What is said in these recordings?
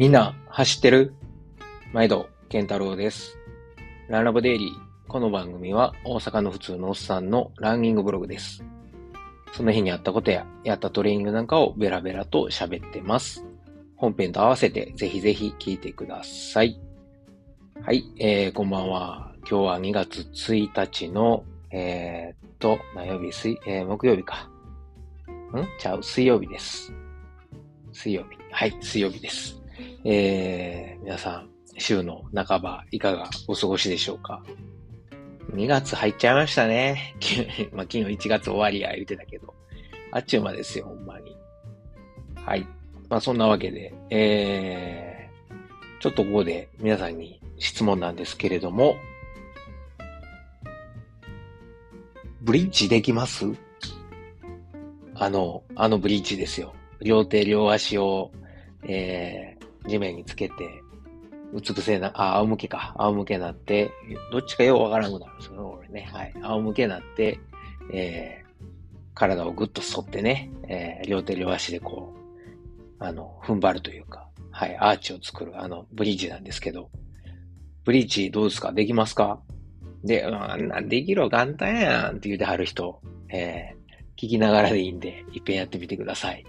みんな走ってる？毎度、健太郎です。ランラボデイリー。この番組は大阪の普通のおっさんのランニングブログです。その日にあったことや、やったトレーニングなんかをベラベラと喋ってます。本編と合わせてぜひぜひ聞いてください。はい、えー、こんばんは。今日は2月1日の、えー、っと、何曜日？水、えー、木曜日か。ん？ちゃう、水曜日です。水曜日。はい、水曜日です。えー、皆さん、週の半ば、いかがお過ごしでしょうか ?2 月入っちゃいましたね。まあ、昨日1月終わりや言ってたけど、あっちゅう間ですよ、ほんまに。はい。まあ、そんなわけで、えー、ちょっとここで皆さんに質問なんですけれども、ブリッジできます？あの、あのブリッジですよ。両手両足を、えー、地面につけて、うつ伏せな、あ、仰向けか。仰向けなって、どっちかようわからんくなるんですよ、俺ね。はい。仰向けなって、えー、体をぐっと反ってね、えー、両手両足でこう、あの、踏ん張るというか、はい、アーチを作る、あの、ブリッジなんですけど、ブリッジどうですか？できますか？で、あんなんできる簡単やんって言うてはる人、えー、聞きながらでいいんで、いっぺんやってみてください。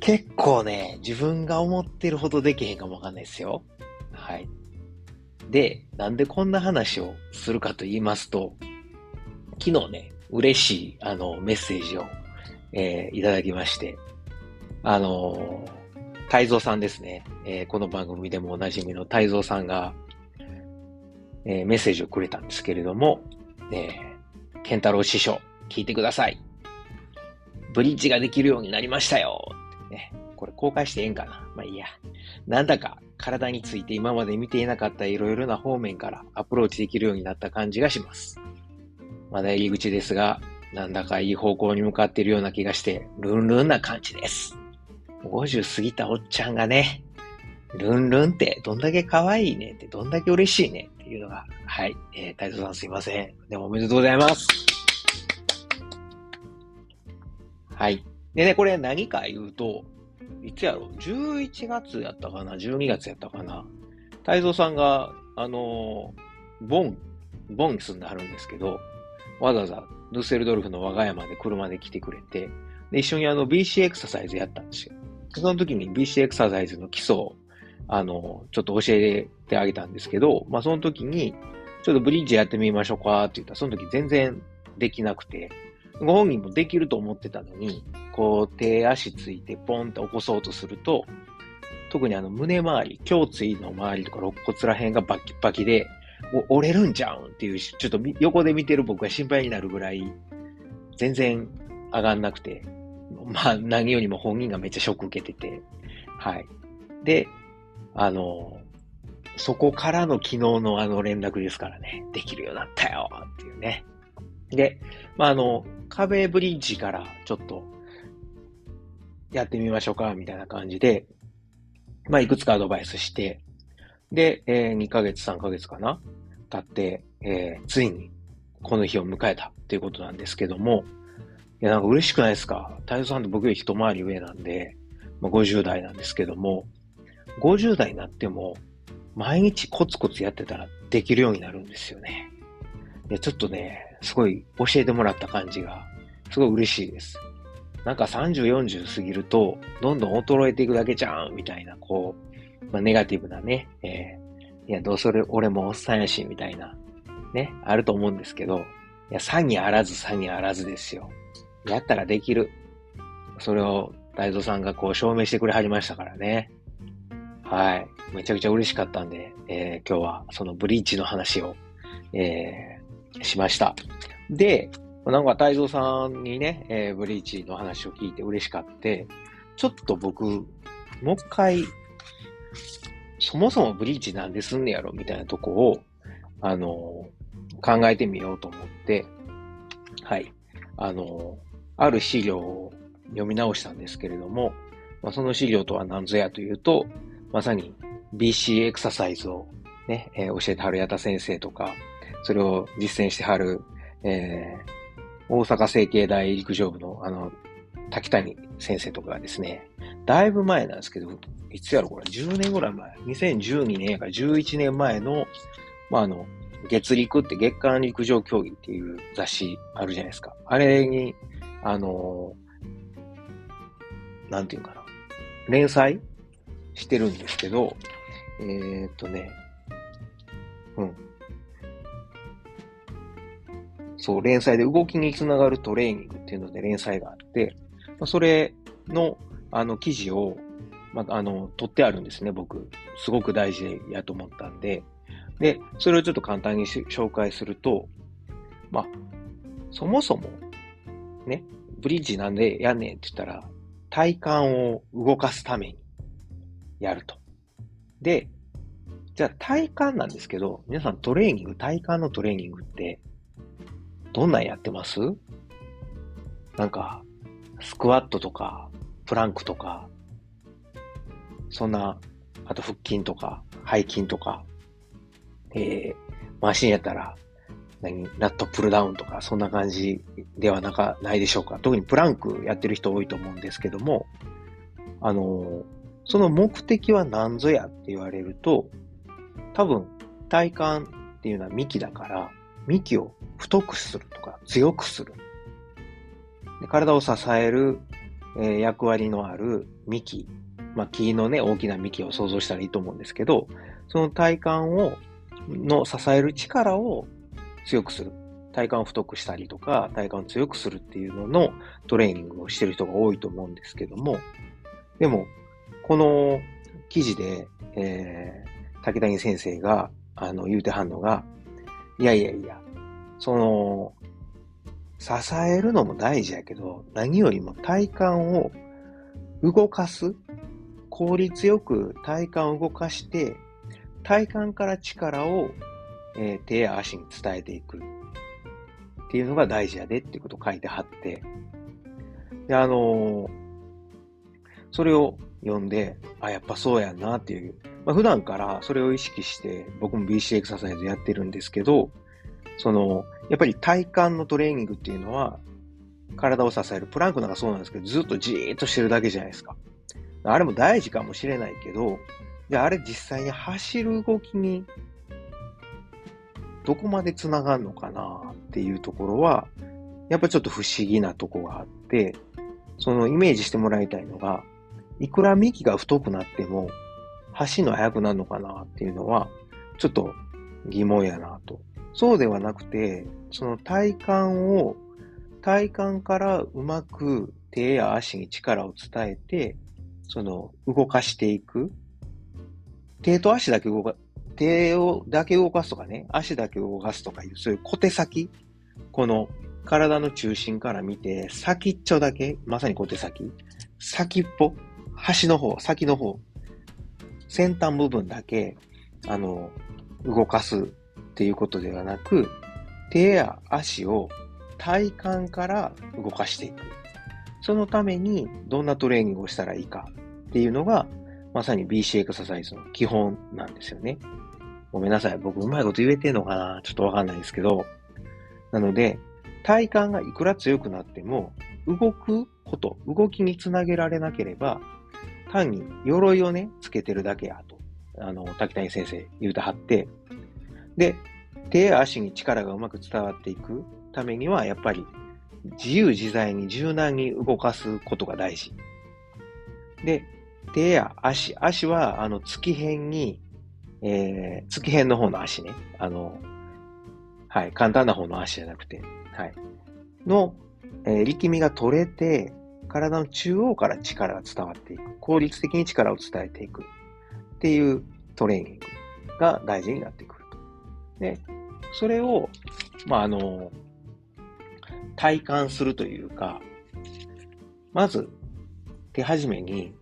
結構ね、自分が思ってるほどできへんかもわかんないですよ。はい。で、なんでこんな話をするかと言いますと、昨日ね、嬉しい、あの、メッセージを、えー、いただきまして、あのー、太蔵さんですね、えー、この番組でもおなじみの太蔵さんが、えー、メッセージをくれたんですけれども、えー、健太郎師匠、聞いてください。ブリッジができるようになりましたよ。ね、これ公開してええんかなまあいいや。なんだか体について今まで見ていなかったいろいろな方面からアプローチできるようになった感じがします。まだ入り口ですが、なんだかいい方向に向かっているような気がして、ルンルンな感じです。50過ぎたおっちゃんがね、ルンルンってどんだけ可愛いねってどんだけ嬉しいねっていうのが、はい、えー、太蔵さんすいません。でもおめでとうございます。はい。でね、これ何か言うと、いつやろ ?11 月やったかな ?12 月やったかな太蔵さんが、あのー、ボン、ボンに住んではるんですけど、わざわざルッセルドルフの我が家まで車で来てくれて、で、一緒にあの BC エクササイズやったんですよ。その時に BC エクササイズの基礎を、あの、ちょっと教えてあげたんですけど、まあその時に、ちょっとブリッジやってみましょうかって言ったら、その時全然できなくて、ご本人もできると思ってたのに、こう手足ついてポンって起こそうとすると、特にあの胸周り、胸椎の周りとか肋骨ら辺がバキバキで、折れるんちゃんっていう、ちょっと横で見てる僕が心配になるぐらい、全然上がんなくて、まあ何よりも本人がめっちゃショック受けてて、はい。で、あの、そこからの昨日のあの連絡ですからね、できるようになったよっていうね。で、まあ、あの、壁ブリッジからちょっとやってみましょうか、みたいな感じで、まあ、いくつかアドバイスして、で、えー、2ヶ月、3ヶ月かな経って、えー、ついにこの日を迎えたっていうことなんですけども、いや、なんか嬉しくないですか？太蔵さんと僕より一回り上なんで、まあ、50代なんですけども、50代になっても、毎日コツコツやってたらできるようになるんですよね。いや、ちょっとね、すごい教えてもらった感じが、すごい嬉しいです。なんか30、40過ぎると、どんどん衰えていくだけじゃん、みたいな、こう、まあ、ネガティブなね、えー、いや、どうせ俺もおっさんやし、みたいな、ね、あると思うんですけど、いや、さにあらず、さにあらずですよ。やったらできる。それを、大蔵さんがこう証明してくれはりましたからね。はい。めちゃくちゃ嬉しかったんで、えー、今日はそのブリーチの話を、えー、しました。で、なんか太蔵さんにね、えー、ブリーチの話を聞いて嬉しかって、ちょっと僕、もう一回、そもそもブリーチなんですんねやろみたいなとこを、あのー、考えてみようと思って、はい。あのー、ある資料を読み直したんですけれども、まあ、その資料とは何ぞやというと、まさに BC エクササイズをね、えー、教えてはる矢田先生とか、それを実践してはる、えー、大阪成形大陸上部の、あの、滝谷先生とかがですね、だいぶ前なんですけど、いつやろこれ、10年ぐらい前、2012年やから11年前の、まあ、あの、月陸って月間陸上競技っていう雑誌あるじゃないですか。あれに、あのなんていうかな、連載してるんですけど、えー、っとね、うん。そう、連載で動きにつながるトレーニングっていうので連載があってま、それの、あの、記事を、まあ、あの、取ってあるんですね、僕。すごく大事やと思ったんで。で、それをちょっと簡単に紹介すると、まあ、そもそも、ね、ブリッジなんでやんねんって言ったら、体幹を動かすためにやると。で、じゃあ体幹なんですけど、皆さんトレーニング、体幹のトレーニングって、どんなんやってます？なんか、スクワットとか、プランクとか、そんな、あと腹筋とか、背筋とか、えー、マシンやったら、何、ラットプルダウンとか、そんな感じではなか、ないでしょうか。特にプランクやってる人多いと思うんですけども、あのその目的は何ぞやって言われると、多分、体幹っていうのは幹だから、幹を太くするとか強くする。で体を支える、えー、役割のある幹。まあ、木のね、大きな幹を想像したらいいと思うんですけど、その体幹を、の支える力を強くする。体幹を太くしたりとか、体幹を強くするっていうののトレーニングをしてる人が多いと思うんですけども、でも、この記事で、えー、竹谷先生が、あの、言うてはんのが、いやいやいや、その、支えるのも大事やけど、何よりも体幹を動かす、効率よく体幹を動かして、体幹から力を、えー、手や足に伝えていくっていうのが大事やでっていうことを書いてはって、で、あのー、それを読んで、あ、やっぱそうやんなっていう。まあ、普段からそれを意識して、僕も BC エクササイズやってるんですけど、その、やっぱり体幹のトレーニングっていうのは、体を支える。プランクなんかそうなんですけど、ずっとじーっとしてるだけじゃないですか。あれも大事かもしれないけど、じゃああれ実際に走る動きに、どこまで繋がるのかなっていうところは、やっぱちょっと不思議なとこがあって、そのイメージしてもらいたいのが、いくら幹が太くなっても、走るの速くなるのかなっていうのは、ちょっと疑問やなと。そうではなくて、その体幹を、体幹からうまく手や足に力を伝えて、その動かしていく。手と足だけ動か、手をだけ動かすとかね、足だけ動かすとかいう、そういう小手先。この体の中心から見て、先っちょだけ、まさに小手先。先っぽ。端の方、先の方、先端部分だけ、あの、動かすっていうことではなく、手や足を体幹から動かしていく。そのためにどんなトレーニングをしたらいいかっていうのが、まさに BC エクササイズの基本なんですよね。ごめんなさい。僕うまいこと言えてんのかな？ちょっとわかんないですけど。なので、体幹がいくら強くなっても、動くこと、動きにつなげられなければ、単に鎧をね、つけてるだけやと、あの、滝谷先生言うてはって、で、手や足に力がうまく伝わっていくためには、やっぱり自由自在に柔軟に動かすことが大事。で、手や足、足は、あの、月辺に、えー、月辺の方の足ね。あの、はい、簡単な方の足じゃなくて、はい。の、えー、力みが取れて、体の中央から力が伝わっていく。効率的に力を伝えていく。っていうトレーニングが大事になってくると。で、それを、まあ、あの、体感するというか、まず、手始めに、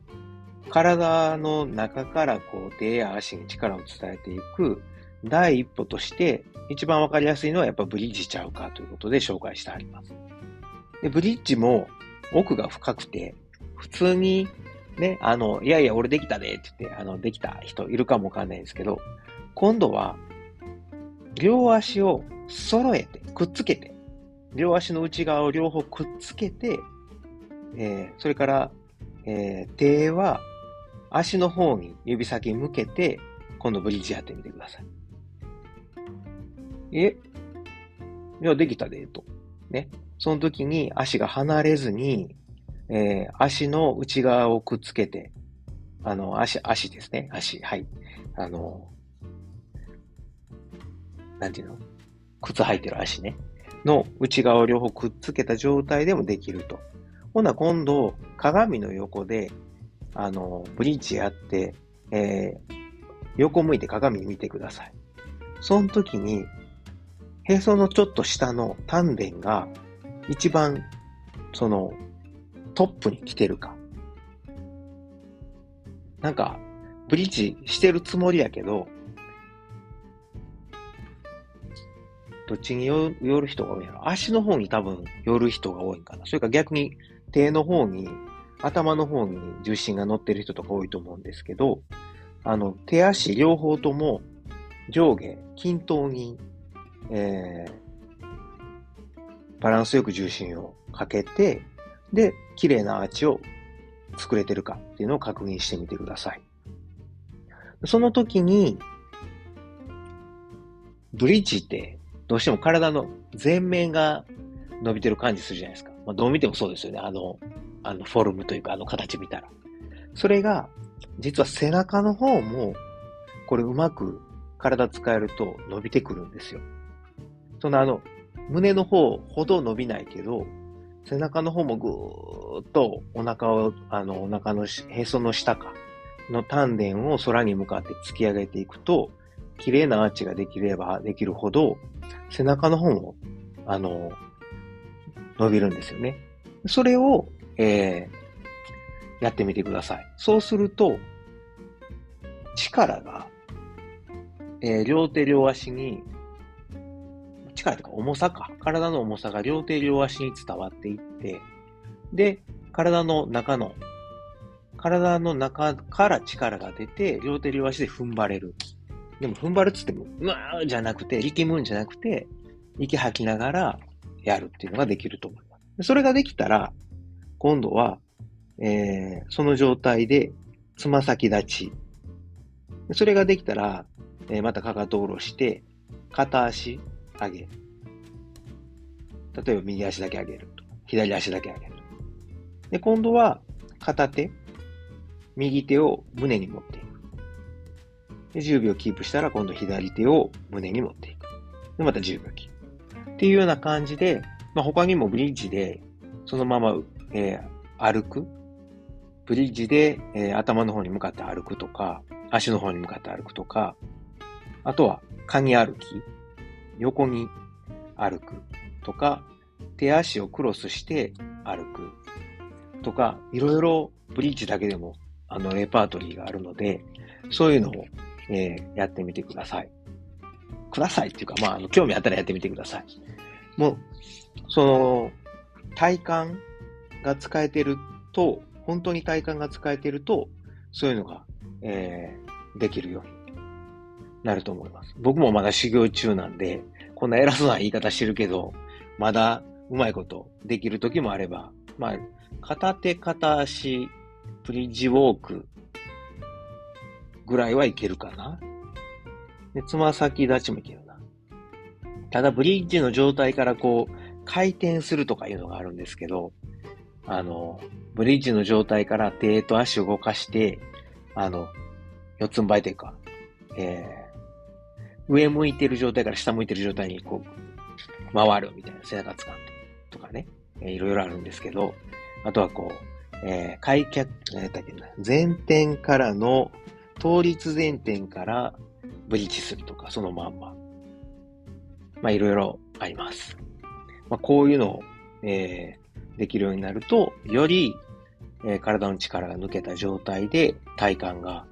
体の中からこう手や足に力を伝えていく第一歩として、一番わかりやすいのはやっぱブリッジちゃうかということで紹介してあります。で、ブリッジも奥が深くて、普通にね、あの、いやいや、俺できたでって言って、あの、できた人いるかもわかんないですけど、今度は、両足を揃えて、くっつけて、両足の内側を両方くっつけて、えー、それから、えー、手は足の方に指先向けて、今度ブリッジやってみてください。えいや、できたで、と。ね。その時に足が離れずに、えー、足の内側をくっつけて、あの、足、足ですね。足、はい。あの、なんていうの？靴履いてる足ね。の内側を両方くっつけた状態でもできると。ほな、今度、鏡の横で、あの、ブリッジやって、えー、横向いて鏡見てください。その時に、へそのちょっと下の丹田が一番、その、トップに来てるか。なんか、ブリッジしてるつもりやけど、どっちに寄る人が多いやろ足の方に多分寄る人が多いんかな。それか逆に手の方に、頭の方に重心が乗ってる人とか多いと思うんですけど、あの、手足両方とも上下、均等に、えー、バランスよく重心をかけて、で、綺麗なアーチを作れてるかっていうのを確認してみてください。その時に、ブリッジってどうしても体の前面が伸びてる感じするじゃないですか。まあ、どう見てもそうですよね。あの、あのフォルムというか、あの形見たら。それが、実は背中の方も、これうまく体使えると伸びてくるんですよ。そのあの、胸の方ほど伸びないけど、背中の方もぐーっとお腹を、あの、お腹のへその下か、の丹田を空に向かって突き上げていくと、綺麗なアーチができればできるほど、背中の方も、あの、伸びるんですよね。それを、えー、やってみてください。そうすると、力が、えー、両手両足に、とか重さか。体の重さが両手両足に伝わっていって、で、体の中の、体の中から力が出て、両手両足で踏ん張れる。でも踏ん張るっつっても、うわーじゃなくて、力むんじゃなくて、息吐きながらやるっていうのができると思います。それができたら、今度は、えー、その状態で、つま先立ち。それができたら、えー、またかかと下ろして、片足上げる。例えば右足だけ上げると。左足だけ上げる。で、今度は片手、右手を胸に持っていく。で、10秒キープしたら今度左手を胸に持っていく。で、また10秒キープ。っていうような感じで、まあ、他にもブリッジでそのまま、えー、歩く。ブリッジで、えー、頭の方に向かって歩くとか、足の方に向かって歩くとか、あとは、カニ歩き、横に歩くとか、手足をクロスして歩くとか、いろいろブリッジだけでも、あの、レパートリーがあるので、そういうのをえー、やってみてください。くださいっていうか、まあ、あの興味あったらやってみてください。もう、その、体幹が使えてると、本当に体幹が使えてると、そういうのが、えー、できるようになると思います。僕もまだ修行中なんで、こんな偉そうな言い方してるけど、まだうまいことできる時もあれば、まあ、片手片足、ブリッジウォークぐらいはいけるかな。で、つま先立ちもいけるな。ただ、ブリッジの状態からこう、回転するとかいうのがあるんですけど、あの、ブリッジの状態から手と足を動かして、あの、四つん這いというか、えー、上向いてる状態から下向いてる状態にこう、回るみたいな背中使うとかね、え、いろいろあるんですけど、あとはこう、えー、開脚、何やったっけな、前転からの倒立前転からブリッジするとか、そのまんま。まあ、いろいろあります。まあ、こういうのを、えー、できるようになると、より、えー、体の力が抜けた状態で体幹が、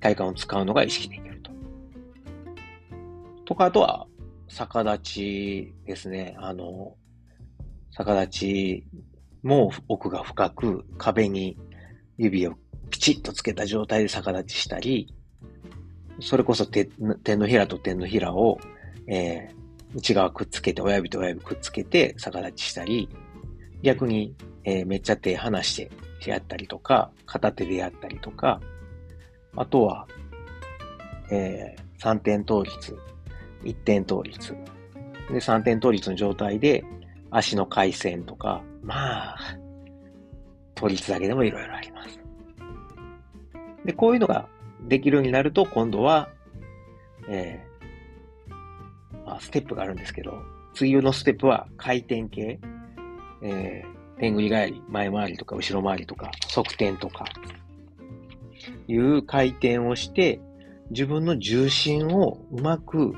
体幹を使うのが意識できると。とか、あとは、逆立ちですね。あの、逆立ちも奥が深く壁に指をピチッとつけた状態で逆立ちしたり、それこそ手手のひらと手のひらを、えー、内側くっつけて、親指と親指くっつけて逆立ちしたり、逆にえー、めっちゃ手離してやったりとか、片手でやったりとか、あとは、えー、3点倒立、1点倒立。で、3点倒立の状態で、足の回旋とか、まあ、倒立だけでもいろいろあります。で、こういうのができるようになると、今度は、えー、まあ、ステップがあるんですけど、次のステップは回転系、えー、天繰り返り、前回りとか後ろ回りとか、側転とか、いう回転をして、自分の重心をうまく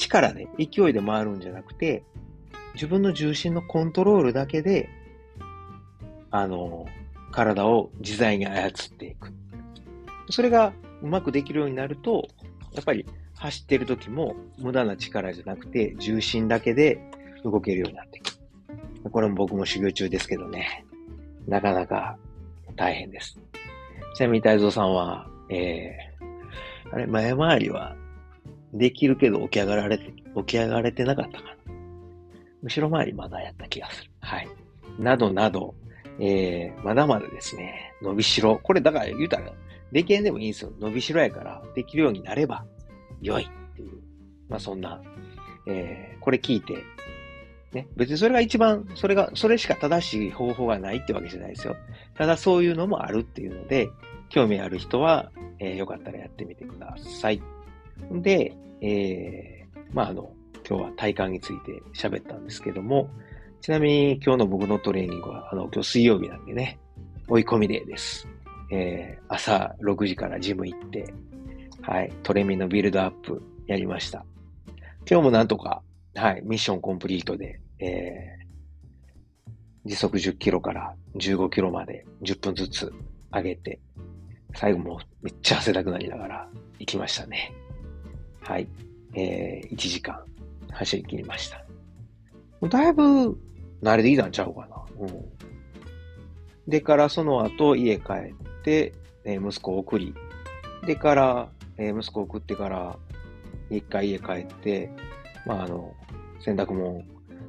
力で、勢いで回るんじゃなくて、自分の重心のコントロールだけで、あの、体を自在に操っていく。それがうまくできるようになると、やっぱり走ってる時も無駄な力じゃなくて、重心だけで動けるようになっていく。これも僕も修行中ですけどね、なかなか大変です。ちなみに太蔵さんは、えー、あれ、前回りはできるけど起き上がられて、起き上がれてなかったかな。後ろ回りまだやった気がする。はい。などなど、えー、まだまだですね、伸びしろ。これだから言うたら、できへんでもいいんですよ。伸びしろやから、できるようになれば良いっていう。まあそんな、えー、これ聞いて、ね、別にそれが一番、それが、それしか正しい方法がないってわけじゃないですよ。ただそういうのもあるっていうので、興味ある人は、えー、よかったらやってみてください。で、えー、まあ、あの、今日は体幹について喋ったんですけども、ちなみに今日の僕のトレーニングは、あの、今日水曜日なんでね、追い込みデーです。えー、朝6時からジム行って、はい、トレミのビルドアップやりました。今日もなんとか、はい、ミッションコンプリートで、えー、時速10キロから15キロまで10分ずつ上げて、最後もめっちゃ汗だくなりながら行きましたね。はい。えー、1時間走り切りました。だいぶ慣れてきたんちゃうかな。うん。でからその後家帰って、えー、息子を送り、でから、えー、息子を送ってから、一回家帰って、まあ、あの、洗濯物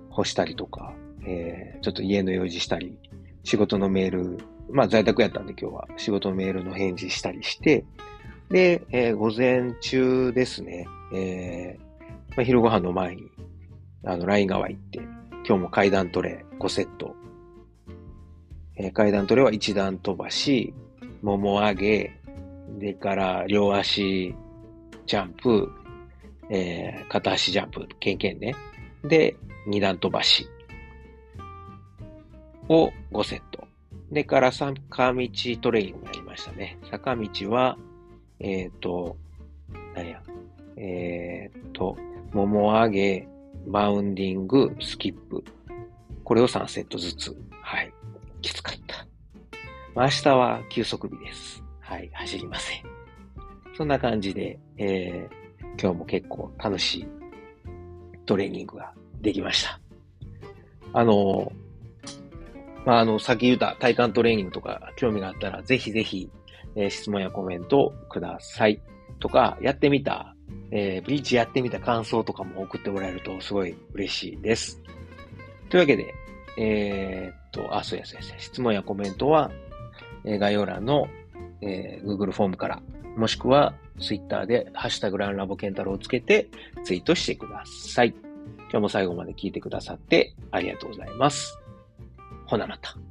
干したりとか、えー、ちょっと家の用事したり、仕事のメール、まあ在宅やったんで今日は仕事のメールの返事したりして、で、えー、午前中ですね、えー、まあ、昼ご飯の前に、あの、ライン川行って、今日も階段トレ5セット。えー、階段トレは一段飛ばし、もも上げ、でから両足ジャンプ、えー、片足ジャンプ、けんけんね。で、二段飛ばしを5セット。でから坂道トレーニングやりましたね。坂道は、えっ、ー、と、何や、えっ、ー、と、もも上げ、バウンディング、スキップ。これを3セットずつ。はい。きつかった。明日は休息日です。はい。走りません。そんな感じで、えー、今日も結構楽しいトレーニングができました。あの、まあ、あの、先言った体幹トレーニングとか興味があったら、ぜひぜひえー、質問やコメントください。とか、やってみた、えー、ブリッジやってみた感想とかも送ってもらえるとすごい嬉しいです。というわけで、えー、っと、あ、そうやそうや。質問やコメントは、えー、概要欄の、えー、Google フォームから、もしくは Twitter でハッシュタグランラボケンタロウをつけてツイートしてください。今日も最後まで聞いてくださってありがとうございます。ほなまた。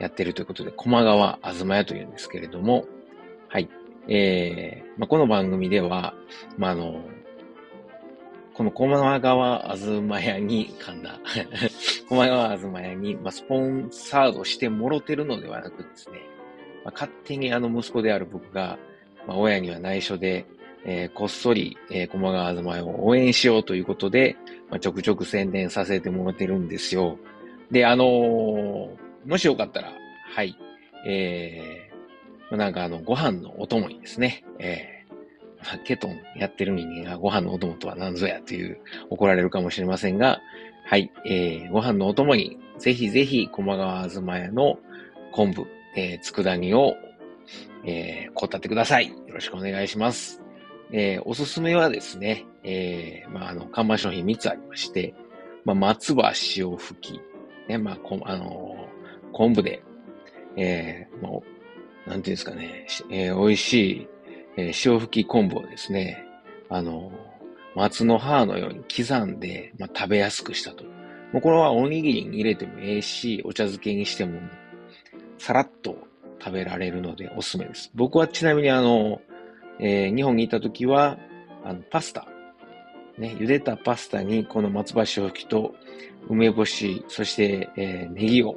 やってるということで、駒川あずま屋というんですけれども、はい。えー、まあ、この番組では、まあ、あの、この駒川あずま屋に、噛んだ。駒川あずま屋に、まあ、スポンサードしてもろてるのではなくですね、まあ、勝手にあの息子である僕が、まあ、親には内緒で、えー、こっそり、えー、駒川あずま屋を応援しようということで、まあ、ちょくちょく宣伝させてもらってるんですよ。で、あのー、もしよかったら、はい、えー、なんかあの、ご飯のお供にですね、えーケトンやってる人間がご飯のお供とは何ぞやという怒られるかもしれませんが、はい、えー、ご飯のお供にぜひぜひ駒川あずま屋の昆布、えー、佃煮を、えー、こたってください。よろしくお願いします。えー、おすすめはですね、えー、まあ、あの、看板商品3つありまして、まあ、松葉塩吹き、ね、まあ、こあの、昆布で、えー、まあ、なんていうんですかね、えー、美味しいえー、潮吹き昆布をですね、あの、松の葉のように刻んで、まあ、食べやすくしたと。もうこれはおにぎりに入れてもええし、お茶漬けにしても、さらっと食べられるのでおすすめです。僕はちなみにあの、えー、日本にいた時は、あの、パスタ。ね、茹でたパスタにこの松葉潮吹きと梅干し、そして、えー、ネギを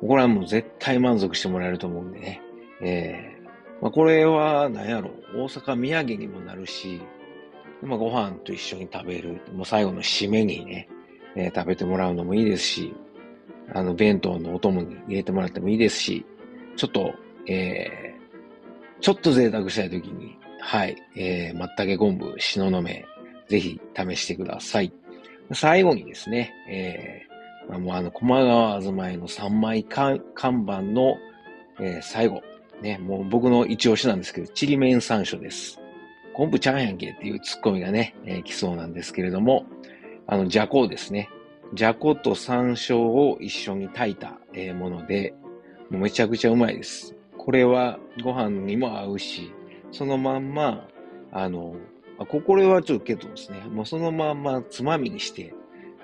これはもう絶対満足してもらえると思うんでね。えまあ、これは、何やろ、大阪土産にもなるし、まあ、ご飯と一緒に食べる、もう最後の締めにね、えー、食べてもらうのもいいですし、あの、弁当のお供に入れてもらってもいいですし、ちょっと、えー、ちょっと贅沢したいときに、はい、えー、松茸昆布、しののめ、ぜひ試してください。最後にですね、えー、もうあの、駒川あずまいの3枚看板の、えー、最後、ね、もう僕の一押しなんですけど、ちりめん山椒です。昆布ちゃんやんけっていうツッコミがね、えー、来そうなんですけれども、あの、じゃこですね。じゃこと山椒を一緒に炊いた、えー、もので、もうめちゃくちゃうまいです。これはご飯にも合うし、そのまんま、あの、あこれはちょっとけどですね、もうそのまんまつまみにして、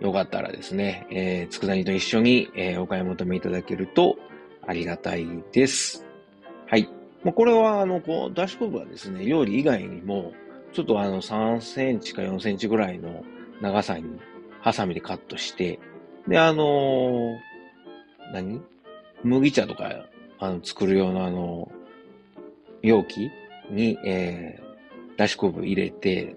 よかったらですね、えー、佃煮と一緒に、えー、お買い求めいただけるとありがたいです。はい。まあ、これは、あの、こう、ダッシュコブはですね、料理以外にも、ちょっとあの、3センチか4センチぐらいの長さに、ハサミでカットして、で、あのー、何？麦茶とか、あの、作る用のあの、容器に、えー、だし昆布入れて、